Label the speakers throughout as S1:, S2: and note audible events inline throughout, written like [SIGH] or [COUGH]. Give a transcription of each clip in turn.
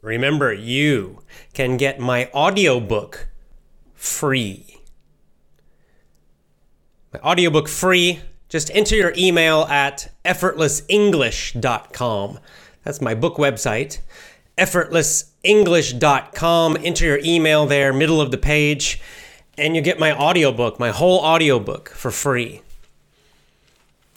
S1: remember, you can get my audiobook free. My audiobook free. Just enter your email at effortlessenglish.com. That's my book website. Effortlessenglish.com. Enter your email there, middle of the page and you get my audiobook, my whole audiobook for free.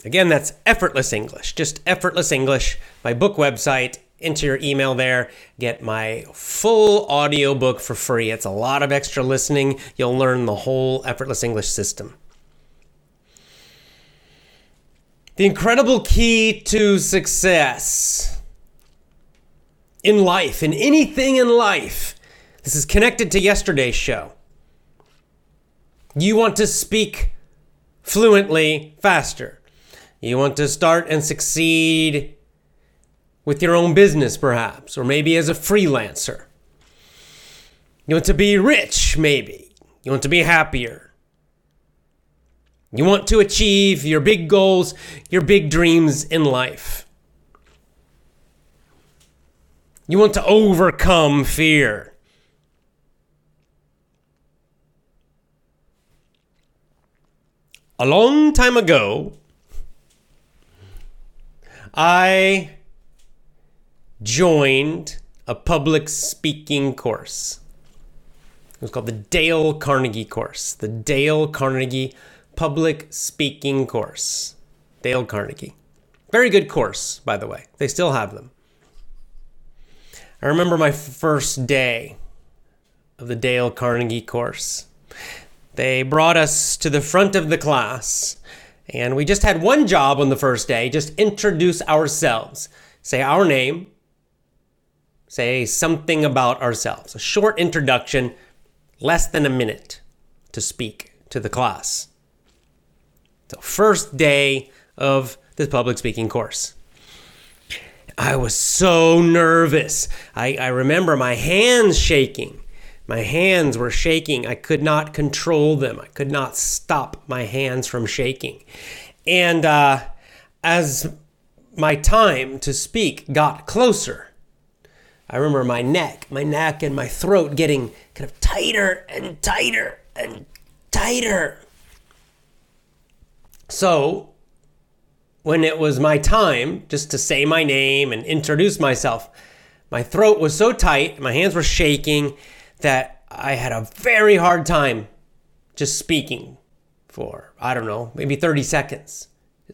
S1: Again, that's Effortless English, just Effortless English, my book website. Enter your email there, get my full audiobook for free. It's a lot of extra listening. You'll learn the whole Effortless English system. The incredible key to success in life, in anything in life. This is connected to yesterday's show you want to speak fluently faster. You want to start and succeed with your own business, perhaps, or maybe as a freelancer. You want to be rich, maybe. You want to be happier. You want to achieve your big goals, your big dreams in life. You want to overcome fear. a long time ago, I joined a public speaking course. It was called the Dale Carnegie course, the Dale Carnegie Public Speaking course. Dale Carnegie. Very good course, by the way. They still have them. I remember my first day of the Dale Carnegie course. They brought us to the front of the class, and we just had one job on the first day just introduce ourselves, say our name, say something about ourselves. A short introduction, less than a minute to speak to the class. So, first day of the public speaking course. I was so nervous. I, I remember my hands shaking. My hands were shaking. I could not control them. I could not stop my hands from shaking. And uh, as my time to speak got closer, I remember my neck, my neck and my throat getting kind of tighter and tighter and tighter. So, when it was my time just to say my name and introduce myself, my throat was so tight, my hands were shaking, that I had a very hard time just speaking for, I don't know, maybe 30 seconds.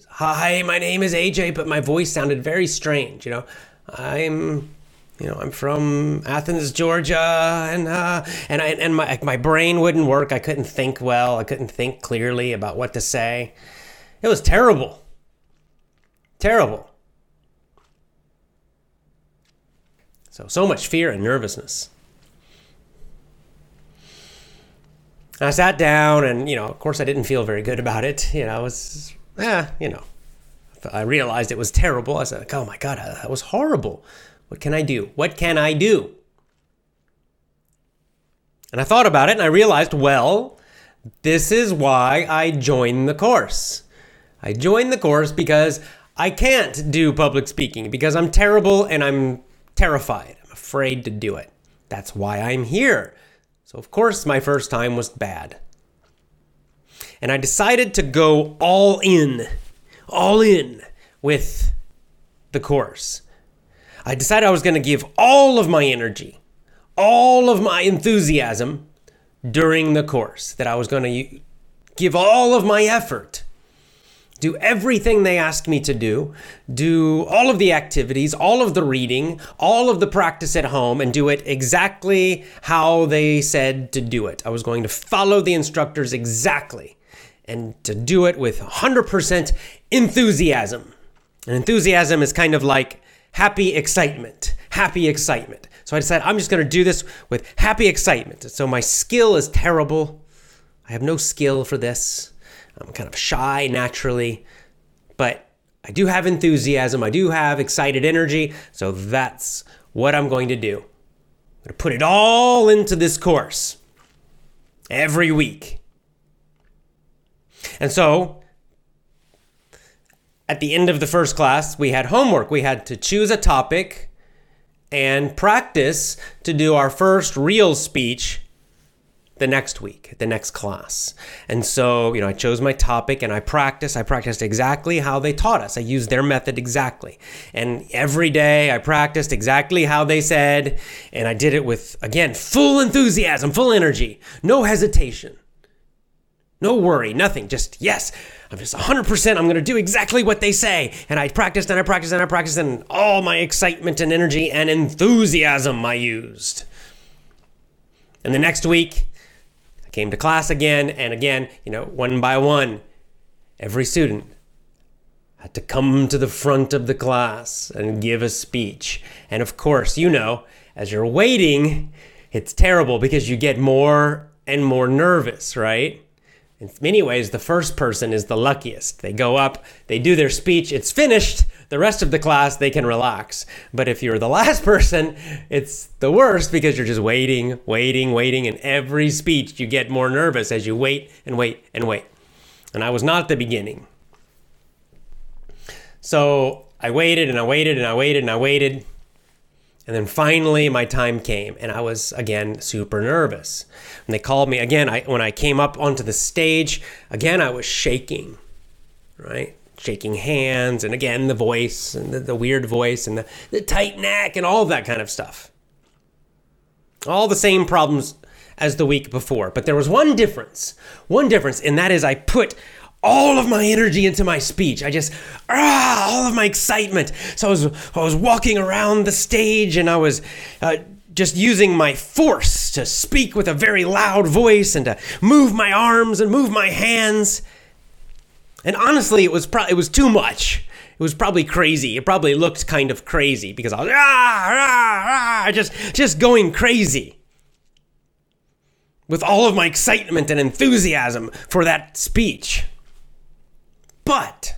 S1: Hi, my name is AJ, but my voice sounded very strange, you know. I'm you know, I'm from Athens, Georgia, and uh, and I, and my my brain wouldn't work. I couldn't think well. I couldn't think clearly about what to say. It was terrible. Terrible. So so much fear and nervousness. I sat down, and you know, of course, I didn't feel very good about it. You know, I was, eh, you know, I realized it was terrible. I said, "Oh my god, that was horrible. What can I do? What can I do?" And I thought about it, and I realized, well, this is why I joined the course. I joined the course because I can't do public speaking because I'm terrible and I'm terrified. I'm afraid to do it. That's why I'm here. So, of course, my first time was bad. And I decided to go all in, all in with the course. I decided I was going to give all of my energy, all of my enthusiasm during the course, that I was going to give all of my effort do everything they asked me to do, do all of the activities, all of the reading, all of the practice at home, and do it exactly how they said to do it. I was going to follow the instructors exactly and to do it with 100% enthusiasm. And enthusiasm is kind of like happy excitement, happy excitement. So I decided I'm just going to do this with happy excitement. So my skill is terrible. I have no skill for this. I'm kind of shy naturally, but I do have enthusiasm. I do have excited energy. So that's what I'm going to do. I'm going to put it all into this course every week. And so at the end of the first class, we had homework. We had to choose a topic and practice to do our first real speech the next week, the next class. And so, you know, I chose my topic and I practiced. I practiced exactly how they taught us. I used their method exactly. And every day I practiced exactly how they said. And I did it with, again, full enthusiasm, full energy, no hesitation, no worry, nothing. Just, yes, I'm just 100%. I'm going to do exactly what they say. And I practiced and I practiced and I practiced, and all my excitement and energy and enthusiasm I used. And the next week, I came to class again and again, you know, one by one, every student had to come to the front of the class and give a speech. And of course, you know, as you're waiting, it's terrible because you get more and more nervous, right? In many ways, the first person is the luckiest. They go up, they do their speech, it's finished. The rest of the class, they can relax. But if you're the [LAUGHS] last person, it's the worst because you're just waiting, waiting, waiting. And every speech, you get more nervous as you wait and wait and wait. And I was not at the beginning. So I waited and I waited and I waited and I waited. And then finally, my time came, and I was again super nervous. And they called me again, I, when I came up onto the stage, again, I was shaking, right? Shaking hands, and again, the voice, and the, the weird voice, and the, the tight neck, and all that kind of stuff. All the same problems as the week before. But there was one difference, one difference, and that is I put all of my energy into my speech. I just ah, all of my excitement. So I was I was walking around the stage and I was uh, just using my force to speak with a very loud voice and to move my arms and move my hands. And honestly, it was pro- it was too much. It was probably crazy. It probably looked kind of crazy because I was ah, ah, ah, just just going crazy with all of my excitement and enthusiasm for that speech. But,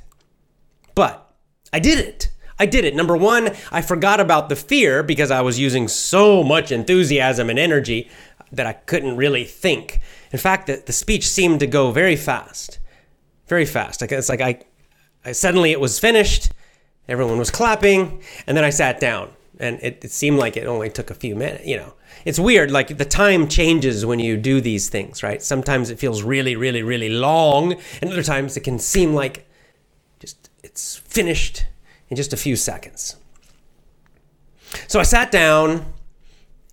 S1: but, I did it. I did it. Number one, I forgot about the fear because I was using so much enthusiasm and energy that I couldn't really think. In fact, the, the speech seemed to go very fast. Very fast. It's like I, I suddenly it was finished, everyone was clapping, and then I sat down. And it, it seemed like it only took a few minutes, you know. It's weird, like the time changes when you do these things, right? Sometimes it feels really, really, really long, and other times it can seem like just it's finished in just a few seconds. So I sat down,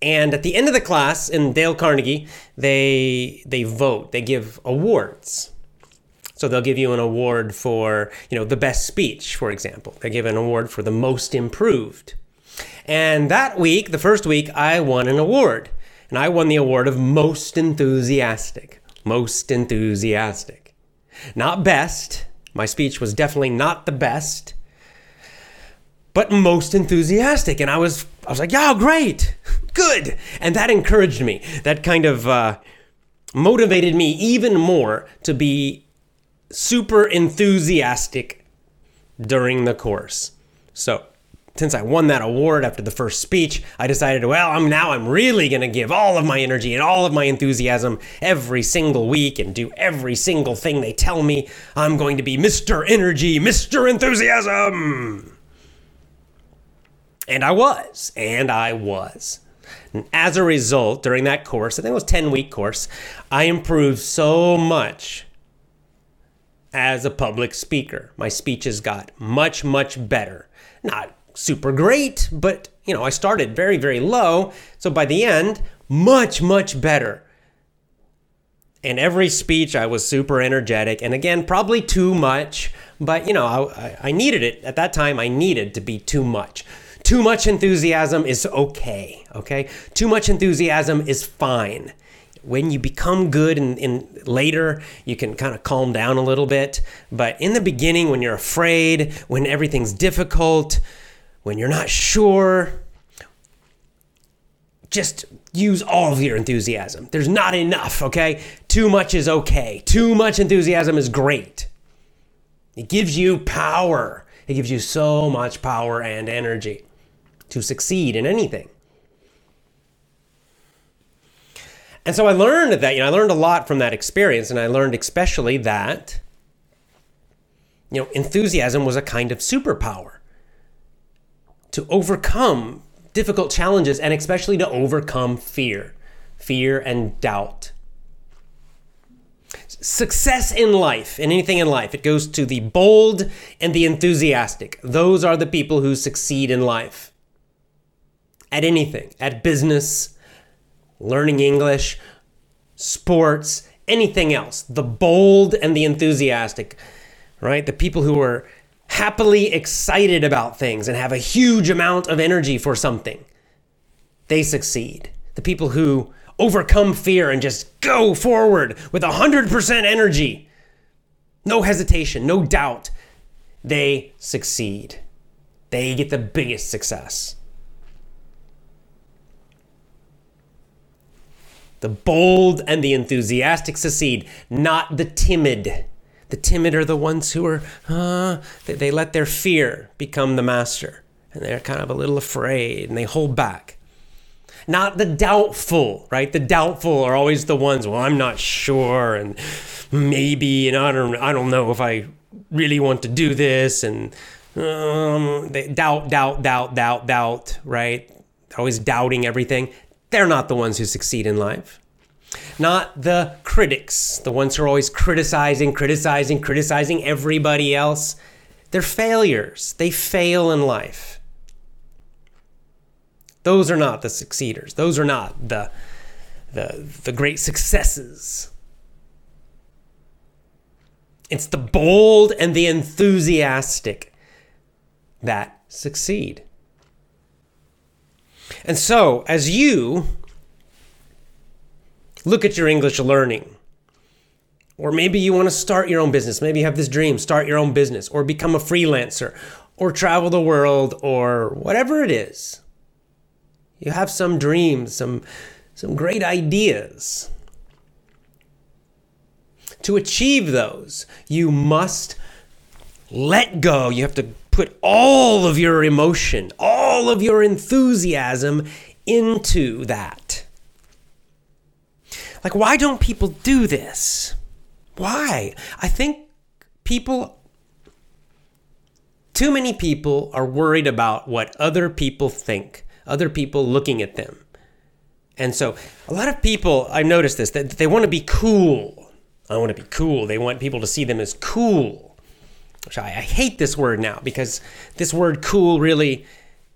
S1: and at the end of the class in Dale Carnegie, they they vote, they give awards. So they'll give you an award for, you know, the best speech, for example. They give an award for the most improved. And that week, the first week, I won an award. And I won the award of most enthusiastic. Most enthusiastic. Not best. My speech was definitely not the best, but most enthusiastic. And I was, I was like, yeah, great, good. And that encouraged me. That kind of uh, motivated me even more to be super enthusiastic during the course. So since I won that award after the first speech, I decided, well, I'm now I'm really going to give all of my energy and all of my enthusiasm every single week and do every single thing they tell me. I'm going to be Mr. Energy, Mr. Enthusiasm. And I was, and I was. And as a result, during that course, I think it was 10 week course, I improved so much as a public speaker. My speeches got much, much better. Not super great, but you know, I started very, very low. So by the end, much, much better. In every speech, I was super energetic. And again, probably too much, but you know, I, I needed it. At that time, I needed to be too much. Too much enthusiasm is okay, okay? Too much enthusiasm is fine. When you become good and, and later, you can kind of calm down a little bit. But in the beginning, when you're afraid, when everything's difficult, when you're not sure, just use all of your enthusiasm. There's not enough, okay? Too much is okay. Too much enthusiasm is great. It gives you power. It gives you so much power and energy to succeed in anything. And so I learned that, you know, I learned a lot from that experience, and I learned especially that, you know, enthusiasm was a kind of superpower to overcome difficult challenges and especially to overcome fear, fear and doubt. Success in life, in anything in life, it goes to the bold and the enthusiastic. Those are the people who succeed in life. At anything, at business, learning English, sports, anything else. The bold and the enthusiastic, right? The people who are happily excited about things and have a huge amount of energy for something, they succeed. The people who overcome fear and just go forward with 100% energy, no hesitation, no doubt, they succeed. They get the biggest success. The bold and the enthusiastic succeed, not the timid. The timid are the ones who are, uh, they, they let their fear become the master. And they're kind of a little afraid and they hold back. Not the doubtful, right? The doubtful are always the ones, well, I'm not sure and maybe, and I don't, I don't know if I really want to do this. And um, they doubt, doubt, doubt, doubt, doubt, right? Always doubting everything. They're not the ones who succeed in life. Not the critics, the ones who are always criticizing, criticizing, criticizing everybody else. They're failures. They fail in life. Those are not the succeeders. Those are not the, the, the great successes. It's the bold and the enthusiastic that succeed. And so, as you look at your English learning, or maybe you want to start your own business, maybe you have this dream, start your own business, or become a freelancer, or travel the world, or whatever it is. You have some dreams, some, some great ideas. To achieve those, you must let go. You have to put all of your emotion, all of your enthusiasm into that. Like, why don't people do this? Why? I think people, too many people are worried about what other people think, other people looking at them. And so, a lot of people, I noticed this, that they want to be cool. I want to be cool. They want people to see them as cool which I, I hate this word now because this word cool really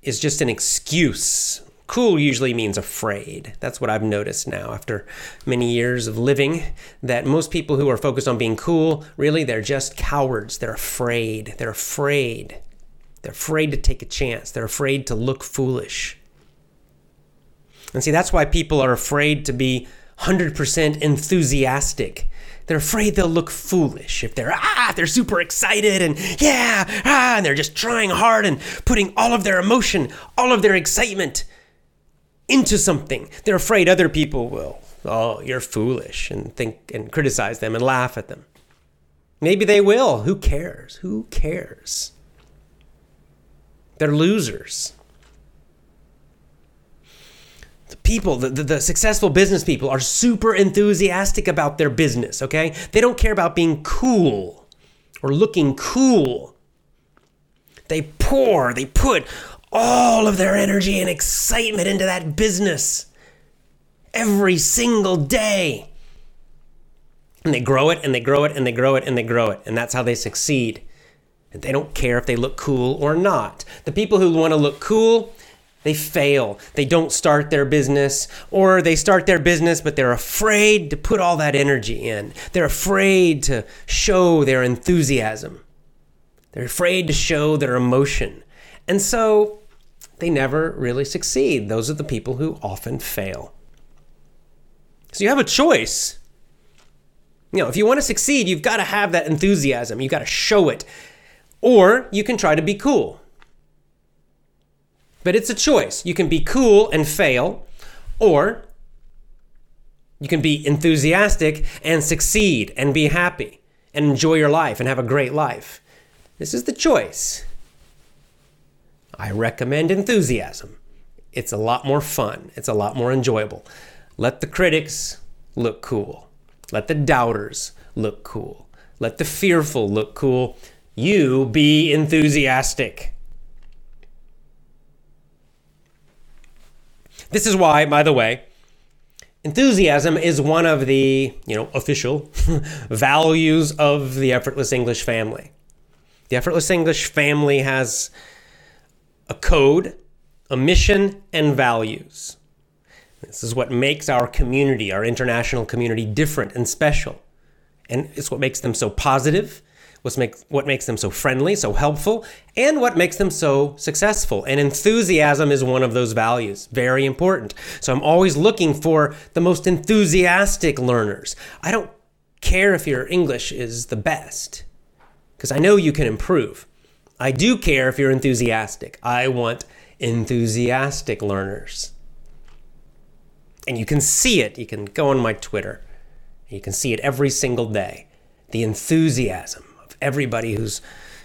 S1: is just an excuse. Cool usually means afraid. That's what I've noticed now after many years of living. That most people who are focused on being cool, really, they're just cowards. They're afraid. They're afraid. They're afraid to take a chance. They're afraid to look foolish. And see, that's why people are afraid to be 100% enthusiastic they're afraid they'll look foolish if they're ah they're super excited and yeah ah and they're just trying hard and putting all of their emotion all of their excitement into something. They're afraid other people will oh you're foolish and think and criticize them and laugh at them. Maybe they will. Who cares? Who cares? They're losers. The people, the, the, the, successful business people, are super enthusiastic about their business, okay? They don't care about being cool or looking cool. They pour, they put all of their energy and excitement into that business every single day. And they grow it and they grow it and they grow it and they grow it. And that's how they succeed. And they don't care if they look cool or not. The people who want to look cool, they fail. They don't start their business, or they start their business, but they're afraid to put all that energy in. They're afraid to show their enthusiasm. They're afraid to show their emotion. And so they never really succeed. Those are the people who often fail. So you have a choice. You know, if you want to succeed, you've got to have that enthusiasm. You've got to show it. Or you can try to be cool. But it's a choice. You can be cool and fail, Or you can be enthusiastic and succeed and be happy and enjoy your life and have a great life. This is the choice. I recommend enthusiasm. It's a lot more fun, it's a lot more enjoyable. Let the critics look cool, let the doubters look cool, let the fearful look cool. You be enthusiastic. This is why, by the way, enthusiasm is one of the, you know, official [LAUGHS] values of the effortless English family. The effortless English family has a code, a mission, and values. This is what makes our community, our international community, different and special. And it's what makes them so positive, what makes, what makes them so friendly, so helpful, and what makes them so successful. And enthusiasm is one of those values, very important. So I'm always looking for the most enthusiastic learners. I don't care if your English is the best, because I know you can improve. I do care if you're enthusiastic. I want enthusiastic learners. And you can see it. You can go on my Twitter. You can see it every single day. The enthusiasm of everybody who's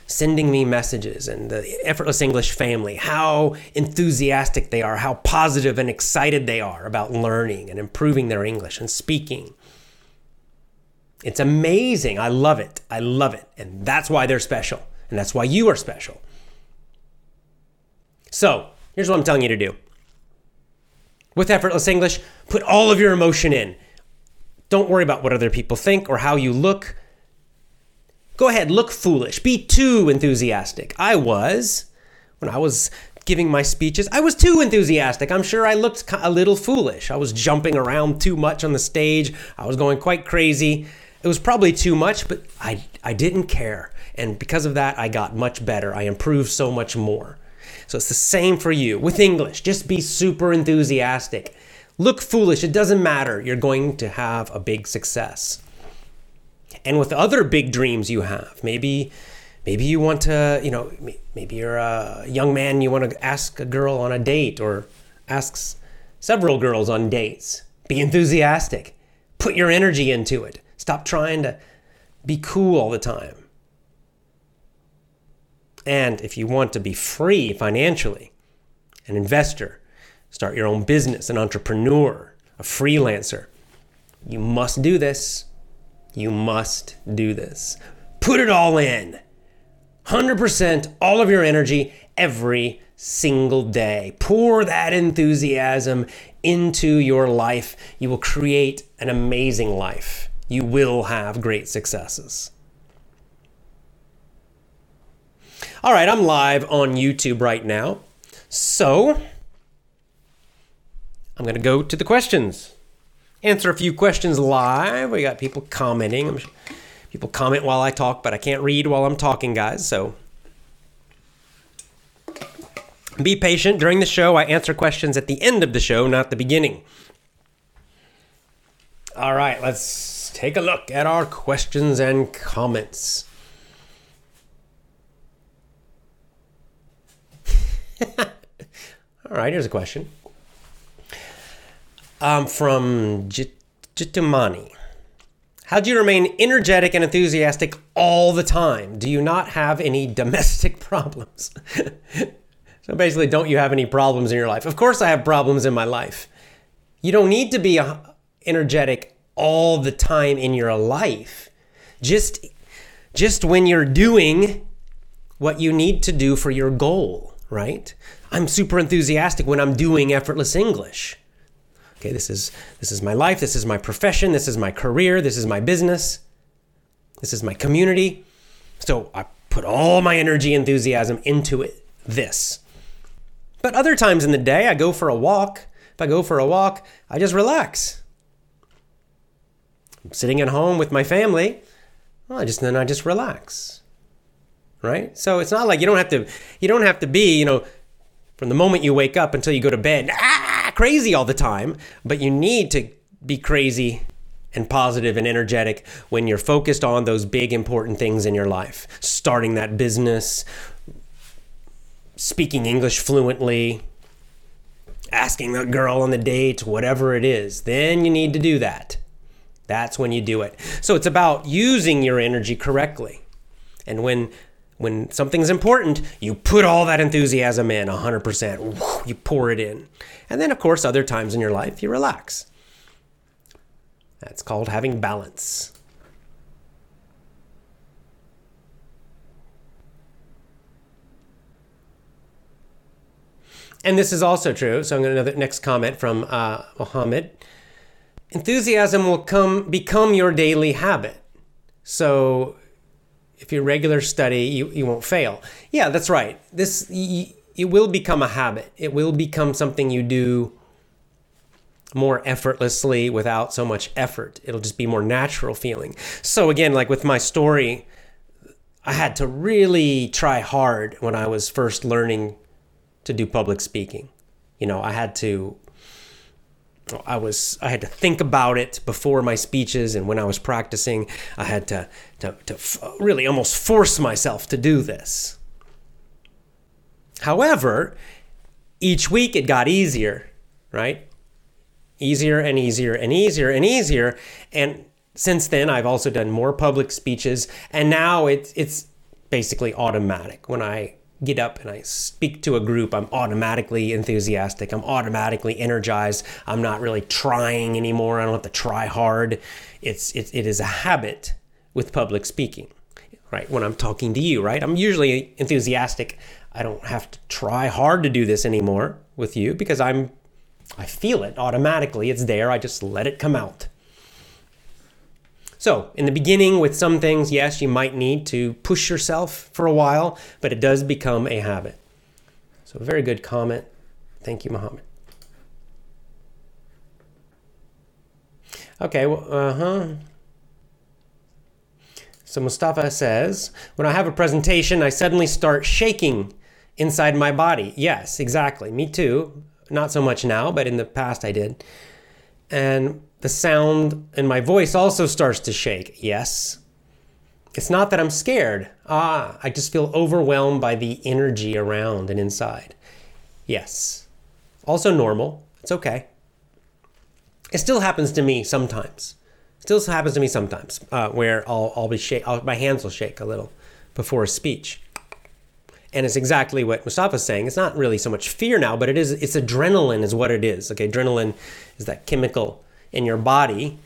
S1: sending me messages and the effortless English family, how enthusiastic they are, how positive and excited they are about learning and improving their English and speaking. It's amazing. I love it. I love it. And that's why they're special. And that's why you are special. So, here's what I'm telling you to do. With effortless English, put all of your emotion in. Don't worry about what other people think or how you look. Go ahead, look foolish. Be too enthusiastic. I was when I was giving my speeches. I was too enthusiastic. I'm sure I looked a little foolish. I was jumping around too much on the stage. I was going quite crazy. It was probably too much, but I, I didn't care. And because of that, I got much better. I improved so much more. So it's the same for you with English. Just be super enthusiastic. Look foolish. It doesn't matter. You're going to have a big success. And with other big dreams you have, maybe maybe you want to, you know, maybe you're a young man, you want to ask a girl on a date or asks several girls on dates. Be enthusiastic. Put your energy into it. Stop trying to be cool all the time. And if you want to be free financially, an investor, start your own business, an entrepreneur, a freelancer, you must do this. You must do this. Put it all in. 100% all of your energy every single day. Pour that enthusiasm into your life. You will create an amazing life you will have great successes. All right, I'm live on YouTube right now. So I'm going to go to the questions. Answer a few questions live. We got people commenting. People comment while I talk, but I can't read while I'm talking, guys. So be patient. During the show, I answer questions at the end of the show, not the beginning. All right, let's take a look at our questions and comments. [LAUGHS] All right, here's a question. Um, from Jitumani. How do you remain energetic and enthusiastic all the time? Do you not have any domestic [LAUGHS] problems? [LAUGHS] so basically, don't you have any problems in your life? Of course, I have problems in my life. You don't need to be energetic all the time in your life. Just just when you're doing what you need to do for your goal, right? I'm super enthusiastic when I'm doing effortless English. Okay, this is this is my life, this is my profession, this is my career, this is my business. This is my community. So I put all my energy enthusiasm into it this. But other times in the day I go for a walk. If I go for a walk, I just relax I'm sitting at home with my family, well, I just then I just relax. Right? So it's not like you don't have to you don't have to be, you know, from the moment you wake up until you go to bed, ah, crazy all the time, but you need to be crazy and positive and energetic when you're focused on those big important things in your life. Starting that business, speaking English fluently, asking the girl on the date, whatever it is, then you need to do that. That's when you do it. So it's about using your energy correctly. And when when something's important, you put all that enthusiasm in 100%. You pour it in. And then, of course, other times in your life, you relax. That's called having balance. And this is also true. So I'm going to another next comment from uh, Mohammed. Enthusiasm will come become your daily habit. So if you regular study, you, you won't fail. Yeah, that's right. This it will become a habit. It will become something you do more effortlessly without so much effort. It'll just be more natural feeling. So again, like with my story, I had to really try hard when I was first learning to do public speaking. You know, I had to I was I had to think about it before my speeches and when I was practicing, I had to to, to f- really almost force myself to do this. However, each week it got easier, right? Easier and easier and easier and easier. And since then, I've also done more public speeches, and now it's it's basically automatic. When I get up and I speak to a group, I'm automatically enthusiastic. I'm automatically energized. I'm not really trying anymore. I don't have to try hard. It's it, it is a habit with public speaking, right? When I'm talking to you, right? I'm usually enthusiastic. I don't have to try hard to do this anymore with you because I'm I feel it automatically. It's there. I just let it come out. So, in the beginning, with some things, yes, you might need to push yourself for a while, but it does become a habit. So, very good comment. Thank you, Mohammed. Okay, well, uh huh. So, Mustafa says, when I have a presentation, I suddenly start shaking inside my body. Yes, exactly. Me too. Not so much now, but in the past I did. And the sound in my voice also starts to shake. Yes. It's not that I'm scared. Ah, I just feel overwhelmed by the energy around and inside. Yes. Also normal. It's okay. It still happens to me sometimes. Still happens to me sometimes uh, where I'll, I'll be shake, I'll, my hands will shake a little before a speech. And it's exactly what Mustafa's saying. It's not really so much fear now, but it is. It's adrenaline, is what it is. Okay, adrenaline is that chemical in your body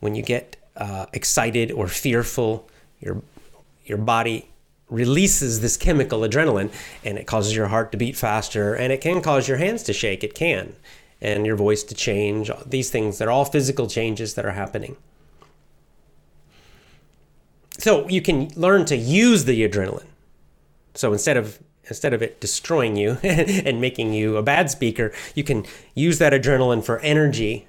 S1: when you get uh, excited or fearful. Your your body releases this chemical adrenaline, and it causes your heart to beat faster, and it can cause your hands to shake. It can, and your voice to change. These things they're all physical changes that are happening. So you can learn to use the adrenaline so instead of instead of it destroying you [LAUGHS] and making you a bad speaker, you can use that adrenaline for energy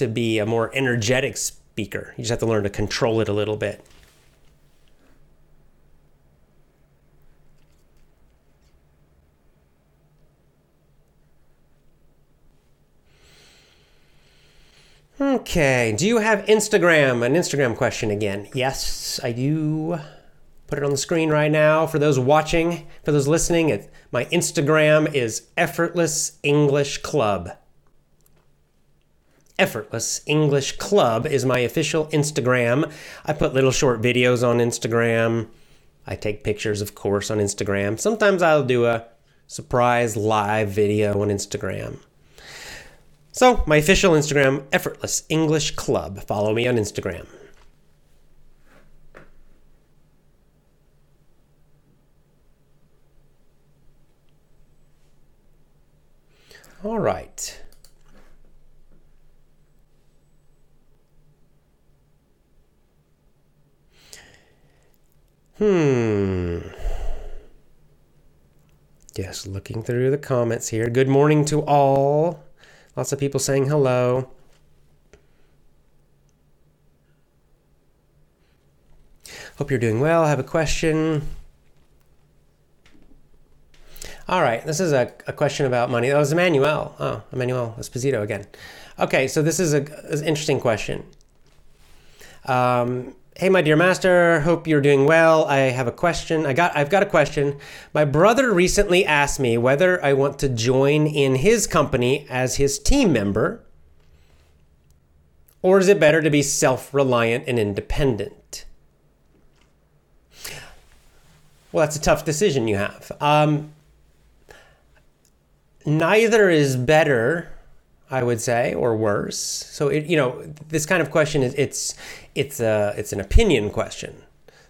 S1: to be a more energetic speaker. You just have to learn to control it a little bit. Okay, do you have Instagram? An Instagram question again. Yes, I do put it on the screen right now for those watching, for those listening. It, my Instagram is Effortless English Club. Effortless English Club is my official Instagram. I put little short videos on Instagram. I take pictures, of course, on Instagram. Sometimes I'll do a surprise live video on Instagram. So, my official Instagram, Effortless English Club. Follow me on Instagram. All right. Hmm. Yes, looking through the comments here. Good morning to all. Lots of people saying hello. Hope you're doing well. I have a question. All right, this is a, a question about money. That was Emmanuel. Oh, Emmanuel Esposito again. Okay, so this is a, an interesting question. Um, Hey, my dear master, hope you're doing well. I have a question. I got I've got a question. My brother recently asked me whether I want to join in his company as his team member or is it better to be self-reliant and independent? Well, that's a tough decision you have. Um, neither is better I would say, or worse. So it, you know, this kind of question is it's it's a it's an opinion question.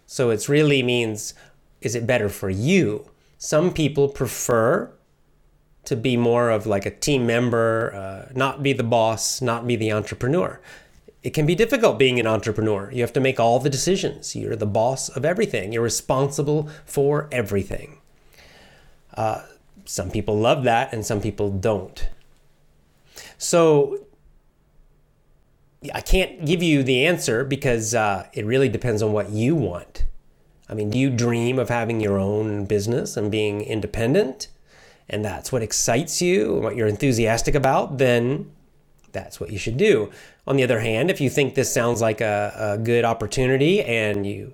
S1: So it really means is it better for you? Some people prefer to be more of like a team member, uh, not be the boss, not be the entrepreneur. It can be difficult being an entrepreneur. You have to make all the decisions. You're the boss of everything. You're responsible for everything. Uh, some people love that, and some people don't. So I can't give you the answer because uh, it really depends on what you want. I mean, do you dream of having your own business and being independent? And that's what excites you, and what you're enthusiastic about, then that's what you should do. On the other hand, if you think this sounds like a, a good opportunity and you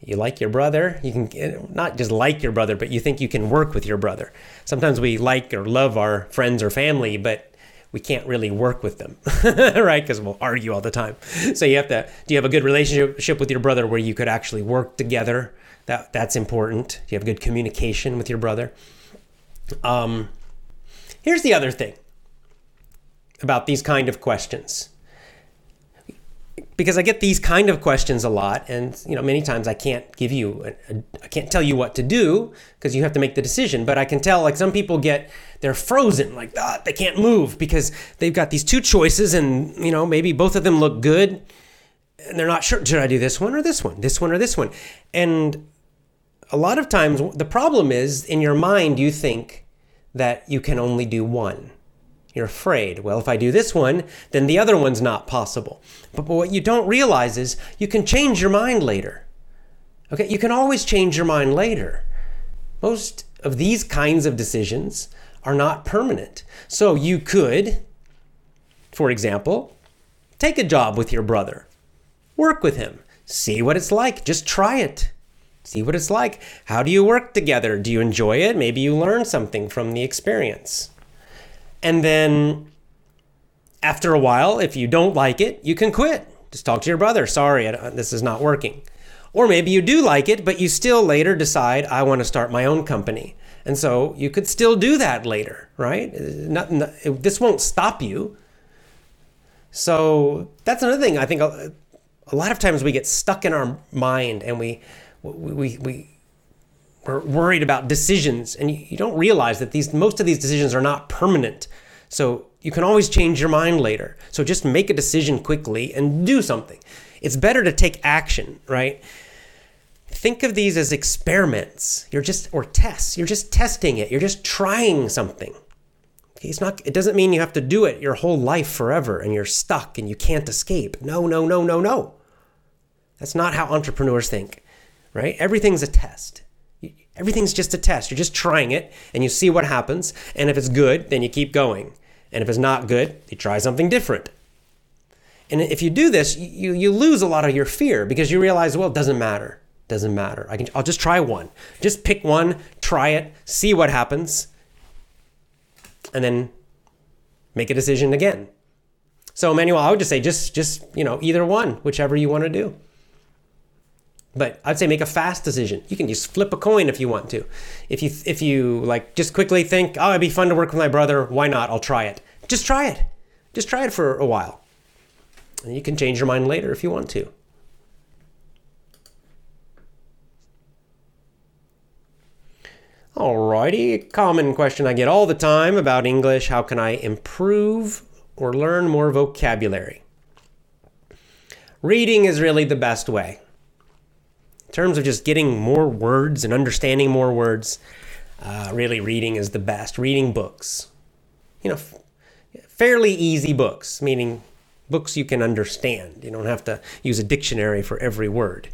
S1: you like your brother, you can not just like your brother, but you think you can work with your brother. Sometimes we like or love our friends or family, but we can't really work with them, [LAUGHS] right? Because we'll argue all the time. So you have to. Do you have a good relationship with your brother where you could actually work together? That that's important. Do you have good communication with your brother? Um, here's the other thing about these kind of questions because I get these kind of questions a lot, and you know many times I can't give you, I can't tell you what to do because you have to make the decision. But I can tell like some people get they're frozen, like ah, they can't move because they've got these two choices, and you know maybe both of them look good, and they're not sure should I do this one or this one, this one or this one, and a lot of times the problem is in your mind you think that you can only do one you're afraid. Well, if I do this one, then the other one's not possible. But, but what you don't realize is you can change your mind later. Okay, you can always change your mind later. Most of these kinds of decisions are not permanent. So you could, for example, take a job with your brother, work with him, see what it's like, just try it. See what it's like. How do you work together? Do you enjoy it? Maybe you learn something from the experience. And then after a while, if you don't like it, you can quit. Just talk to your brother. Sorry, this is not working. Or maybe you do like it, but you still later decide, I want to start my own company. And so you could still do that later, right? Not, not, this won't stop you. So that's another thing. I think a, a, lot of times we get stuck in our mind and we, we, we, we're worried about decisions and you, don't realize that these most of these decisions are not permanent. So you can always change your mind later. So just make a decision quickly and do something. It's better to take action right? Think of these as experiments. You're just or tests. You're just testing it. You're just trying something. It's not it doesn't mean you have to do it your whole life forever and you're stuck and you can't escape. No no no no no. That's not how entrepreneurs think right? Everything's a test Everything's just a test. You're just trying it and you see what happens. And if it's good, then you keep going. And if it's not good, you try something different. And if you do this, you, you lose a lot of your fear because you realize, well, it doesn't matter. It doesn't matter. I can, I'll just try one. Just pick one, try it, see what happens, and then make a decision again. So, Emmanuel, I would just say just just you know either one, whichever you want to do. But I'd say make a fast decision. You can just flip a coin if you want to. If you if you like just quickly think, "Oh, it'd be fun to work with my brother. Why not? I'll try it." Just try it. Just try it for a while. And you can change your mind later if you want to. Alrighty, common question I get all the time about English. How can I improve or learn more vocabulary? Reading is really the best way terms of just getting more words and understanding more words, uh, really reading is the best. Reading books, you know, f- fairly easy books, meaning books you can understand. You don't have to use a dictionary for every word.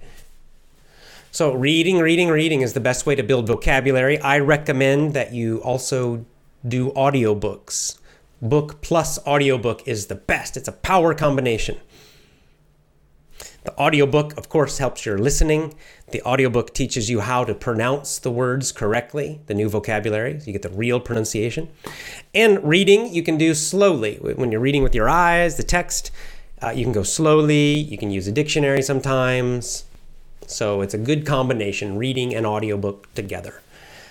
S1: So, reading, reading, reading is the best way to build vocabulary. I recommend that you also do audiobooks. Book plus audiobook is the best. It's a power combination. The audiobook, of course, helps your listening. The audiobook teaches you how to pronounce the words correctly, the new vocabulary, so you get the real pronunciation. And reading, you can do slowly. When you're reading with your eyes, the text, uh, you can go slowly. You can use a dictionary sometimes. So it's a good combination, reading and audiobook together.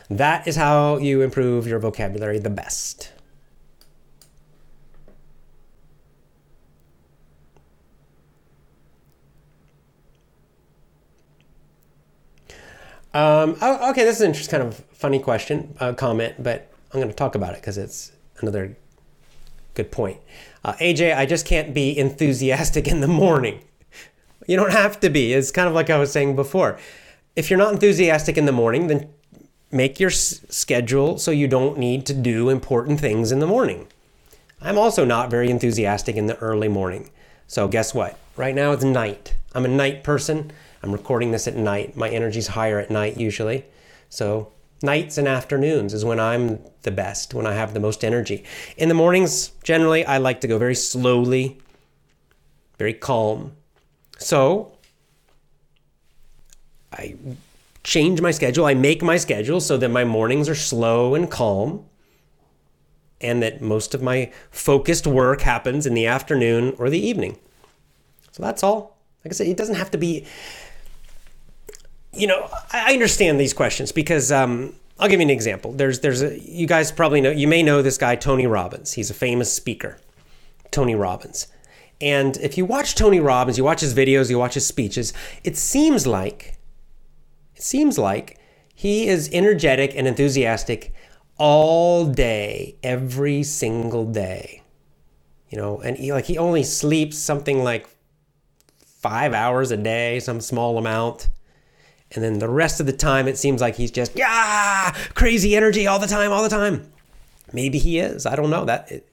S1: That is how you improve your vocabulary the best. Um, oh, okay, this is an interesting, kind of funny question, uh, comment, but I'm going to talk about it because it's another good point. Uh, AJ, I just can't be enthusiastic in the morning. You don't have to be. It's kind of like I was saying before. If you're not enthusiastic in the morning, then make your s- schedule so you don't need to do important things in the morning. I'm also not very enthusiastic in the early morning. So, guess what? Right now it's night. I'm a night person. I'm recording this at night. My energy's higher at night usually. So, nights and afternoons is when I'm the best, when I have the most energy. In the mornings, generally, I like to go very slowly, very calm. So, I change my schedule. I make my schedule so that my mornings are slow and calm and that most of my focused work happens in the afternoon or the evening. So that's all. Like I said, it doesn't have to be you know, I understand these questions because um, I'll give you an example. There's, there's a, you guys probably know, you may know this guy, Tony Robbins. He's a famous speaker, Tony Robbins. And if you watch Tony Robbins, you watch his videos, you watch his speeches, it seems like, it seems like he is energetic and enthusiastic all day, every single day. You know, and he, like he only sleeps something like five hours a day, some small amount and then the rest of the time, it seems like he's just, yeah, crazy energy all the time, all the time. Maybe he is. I don't know. That, it,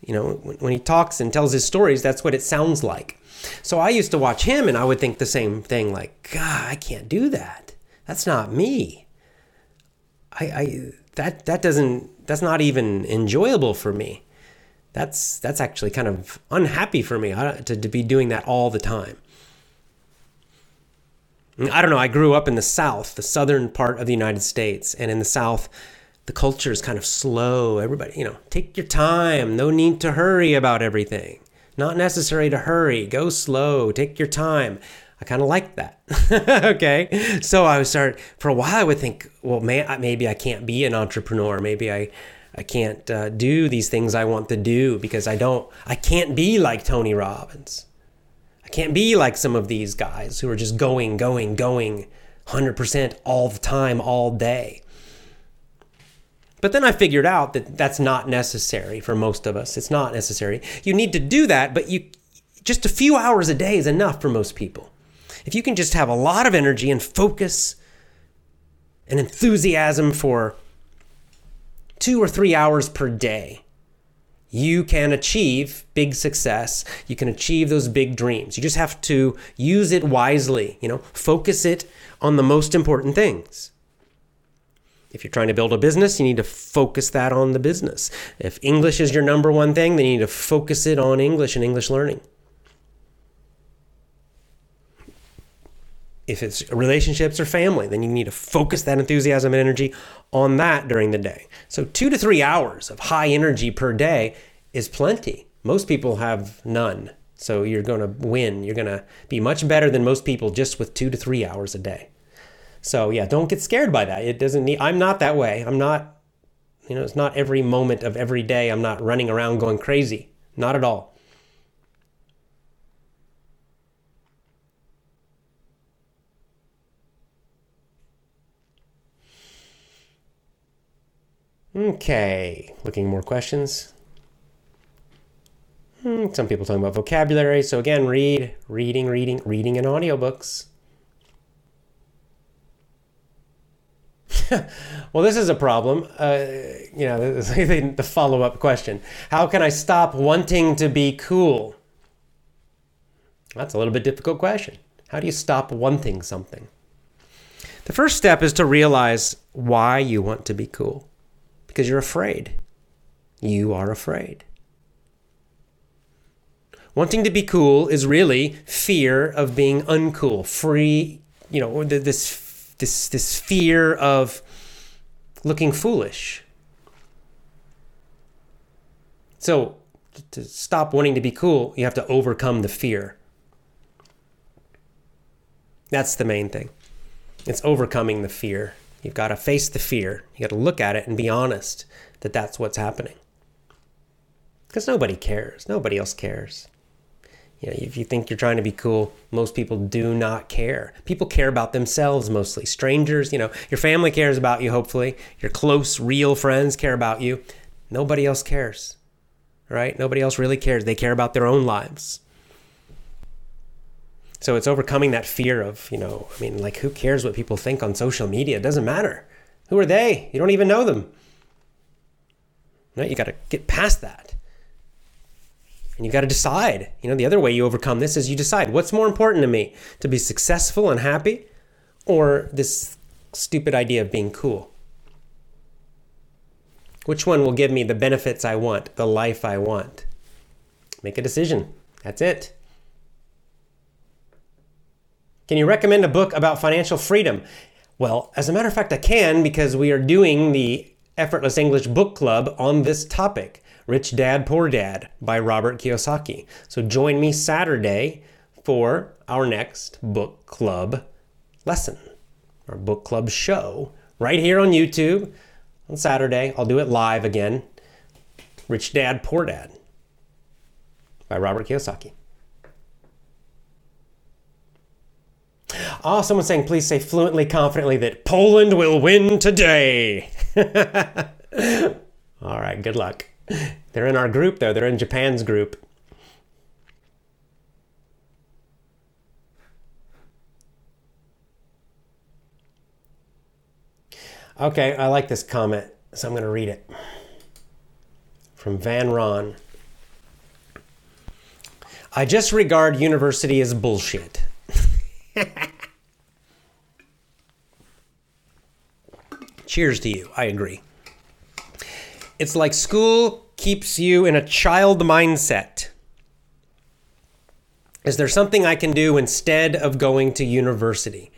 S1: you know, when, when he talks and tells his stories, that's what it sounds like. So I used to watch him and I would think the same thing like, God, I can't do that. That's not me. I, I that that doesn't that's not even enjoyable for me. That's that's actually kind of unhappy for me to, to be doing that all the time. I don't know. I grew up in the South, the southern part of the United States, and in the South, the culture is kind of slow. Everybody, you know, take your time. No need to hurry about everything. Not necessary to hurry. Go slow. Take your time. I kind of like that. [LAUGHS] okay. So I would start, for a while, I would think, well, may, maybe I can't be an entrepreneur. Maybe I, I can't uh, do these things I want to do because I don't, I can't be like Tony Robbins can't be like some of these guys who are just going, going, going 100% all the time, all day. But then I figured out that that's not necessary for most of us. It's not necessary. You need to do that, but you just a few hours a day is enough for most people. If you can just have a lot of energy and focus and enthusiasm for 2 or 3 hours per day, you can achieve big success. You can achieve those big dreams. You just have to use it wisely, you know, focus it on the most important things. If you're trying to build a business, you need to focus that on the business. If English is your number one thing, then you need to focus it on English and English learning. If it's relationships or family, then you need to focus that enthusiasm and energy on that during the day. So, two to three hours of high energy per day is plenty. Most people have none. So, you're going to win. You're going to be much better than most people just with two to three hours a day. So, yeah, don't get scared by that. It doesn't need, I'm not that way. I'm not, you know, it's not every moment of every day I'm not running around going crazy. Not at all. Okay, looking more questions. Hmm, some people talking about vocabulary. So again, read, reading, reading, reading in audiobooks. [LAUGHS] well, this is a problem. Uh, you know, [LAUGHS] the follow-up question: How can I stop wanting to be cool? That's a little bit difficult question. How do you stop wanting something? The first step is to realize why you want to be cool because you're afraid. You are afraid. Wanting to be cool is really fear of being uncool, free, you know, this this this fear of looking foolish. So, to stop wanting to be cool, you have to overcome the fear. That's the main thing. It's overcoming the fear. You've got to face the fear. You got to look at it and be honest that that's what's happening. Because nobody cares. Nobody else cares. You know, if you think you're trying to be cool, most people do not care. People care about themselves mostly. Strangers, you know, your family cares about you, hopefully. Your close, real friends care about you. Nobody else cares, right? Nobody else really cares. They care about their own lives. So it's overcoming that fear of, you know, I mean, like, who cares what people think on social media? It doesn't matter. Who are they? You don't even know them. Right? You got to get past that. And you got to decide. You know, the other way you overcome this is you decide what's more important to me to be successful and happy or this stupid idea of being cool? Which one will give me the benefits I want, the life I want? Make a decision. That's it. Can you recommend a book about financial freedom? Well, as a matter of fact, I can because we are doing the Effortless English Book Club on this topic Rich Dad, Poor Dad by Robert Kiyosaki. So join me Saturday for our next book club lesson, our book club show, right here on YouTube on Saturday. I'll do it live again. Rich Dad, Poor Dad by Robert Kiyosaki. Oh, someone's saying, please say fluently, confidently that Poland will win today. [LAUGHS] All right, good luck. They're in our group, though. They're in Japan's group. Okay, I like this comment, so I'm going to read it. From Van Ron. I just regard university as bullshit. [LAUGHS] Cheers to you. I agree. It's like school keeps you in a child mindset. Is there something I can do instead of going to university?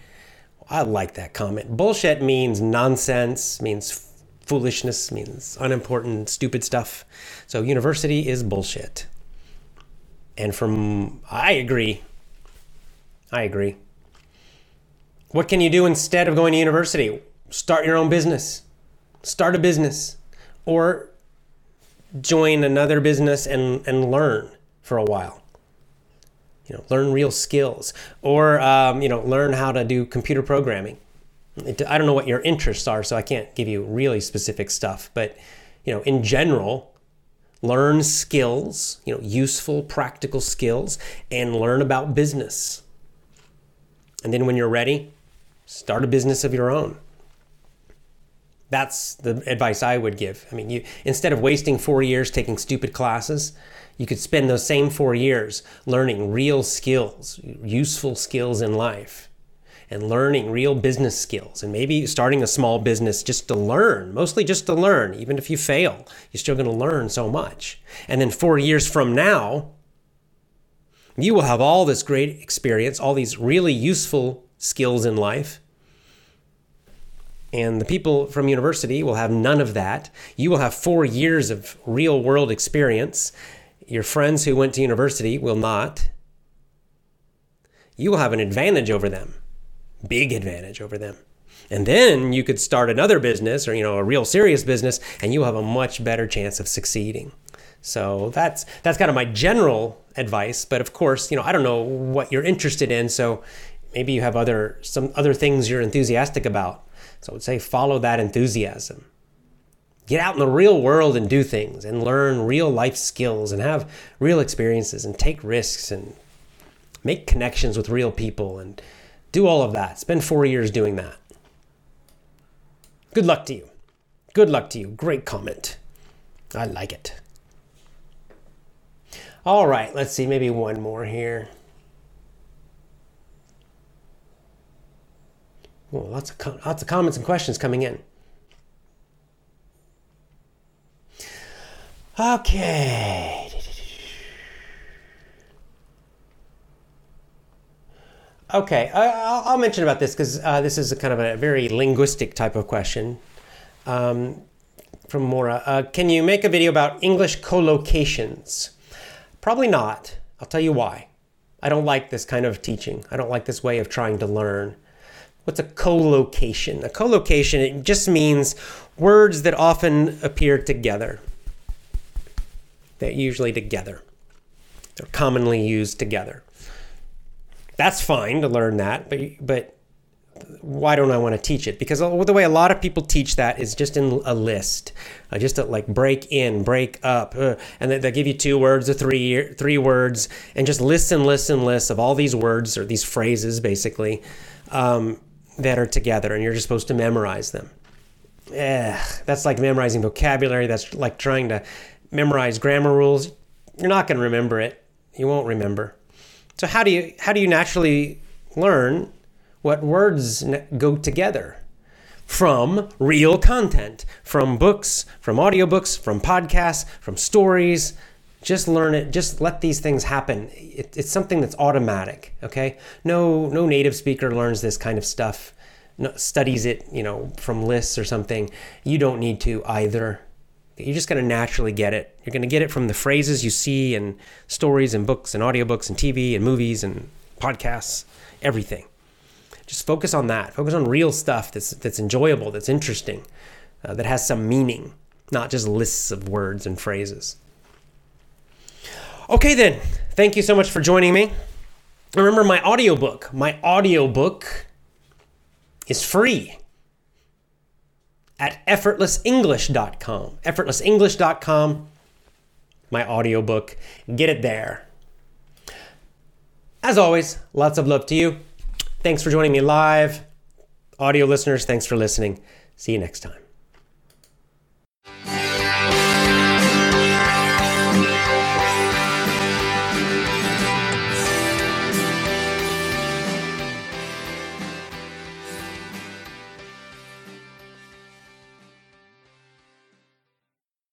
S1: I like that comment. Bullshit means nonsense, means foolishness, means unimportant, stupid stuff. So university is bullshit. And from I agree. I agree. What can you do instead of going to university? Start your own business. Start a business or join another business and, and learn for a while. You know, learn real skills or, um, you know, learn how to do computer programming. It, I don't know what your interests are, so I can't give you really specific stuff, but, you know, in general, learn skills, you know, useful, practical skills, and learn about business. And then when you're ready, start a business of your own. That's the advice I would give. I mean, you instead of wasting 4 years taking stupid classes, you could spend those same 4 years learning real skills, useful skills in life and learning real business skills and maybe starting a small business just to learn, mostly just to learn. Even if you fail, you're still going to learn so much. And then 4 years from now, you will have all this great experience, all these really useful skills in life and the people from university will have none of that. You will have four years of real world experience. Your friends who went to university will not. You will have an advantage over them, big advantage over them. And then you could start another business or you know a real serious business and you'll have a much better chance of succeeding. So that's that's kind of my general advice, but of course, you know, I don't know what you're interested in, so maybe you have other some other things you're enthusiastic about. So I would say follow that enthusiasm. Get out in the real world and do things and learn real life skills and have real experiences and take risks and make connections with real people and do all of that. Spend four years doing that. Good luck to you. Good luck to you. Great comment. I like it. All right, let's see, maybe one more here. Well, lots of com- lots of comments and questions coming in. Okay. Okay, I, will mention about this because uh, this is a kind of a very linguistic type of question um, from Mora. Uh, can you make a video about English collocations? Probably not. I'll tell you why. I don't like this kind of teaching. I don't like this way of trying to learn. What's a collocation? A collocation it just means words that often appear together. They're usually together. They're commonly used together. That's fine to learn that, but but why don't I want to teach it? Because the way a lot of people teach that is just in a list, uh, just to like break in, break up, uh, and they, they give you two words or three three words, and just lists and lists and lists of all these words or these phrases, basically, um, that are together, and you're just supposed to memorize them. Eh, that's like memorizing vocabulary. That's like trying to memorize grammar rules. You're not going to remember it. You won't remember. So how do you how do you naturally learn what words go together? From real content, from books, from audiobooks, from podcasts, from stories. Just learn it. Just let these things happen. It, it's something that's automatic. Okay. No, no native speaker learns this kind of stuff, no, studies it, you know, from lists or something. You don't need to either. You're just going to naturally get it. You're going to get it from the phrases you see and stories and books and audiobooks and TV and movies and podcasts, everything. Just focus on that. Focus on real stuff that's, that's enjoyable, that's interesting, uh, that has some meaning, not just lists of words and phrases. Okay, then. Thank you so much for joining me. Remember my audiobook. My audiobook is free at effortlessenglish.com. Effortlessenglish.com, my audiobook. Get it there. As always, lots of love to you. Thanks for joining me live. Audio listeners, thanks for listening. See you next time.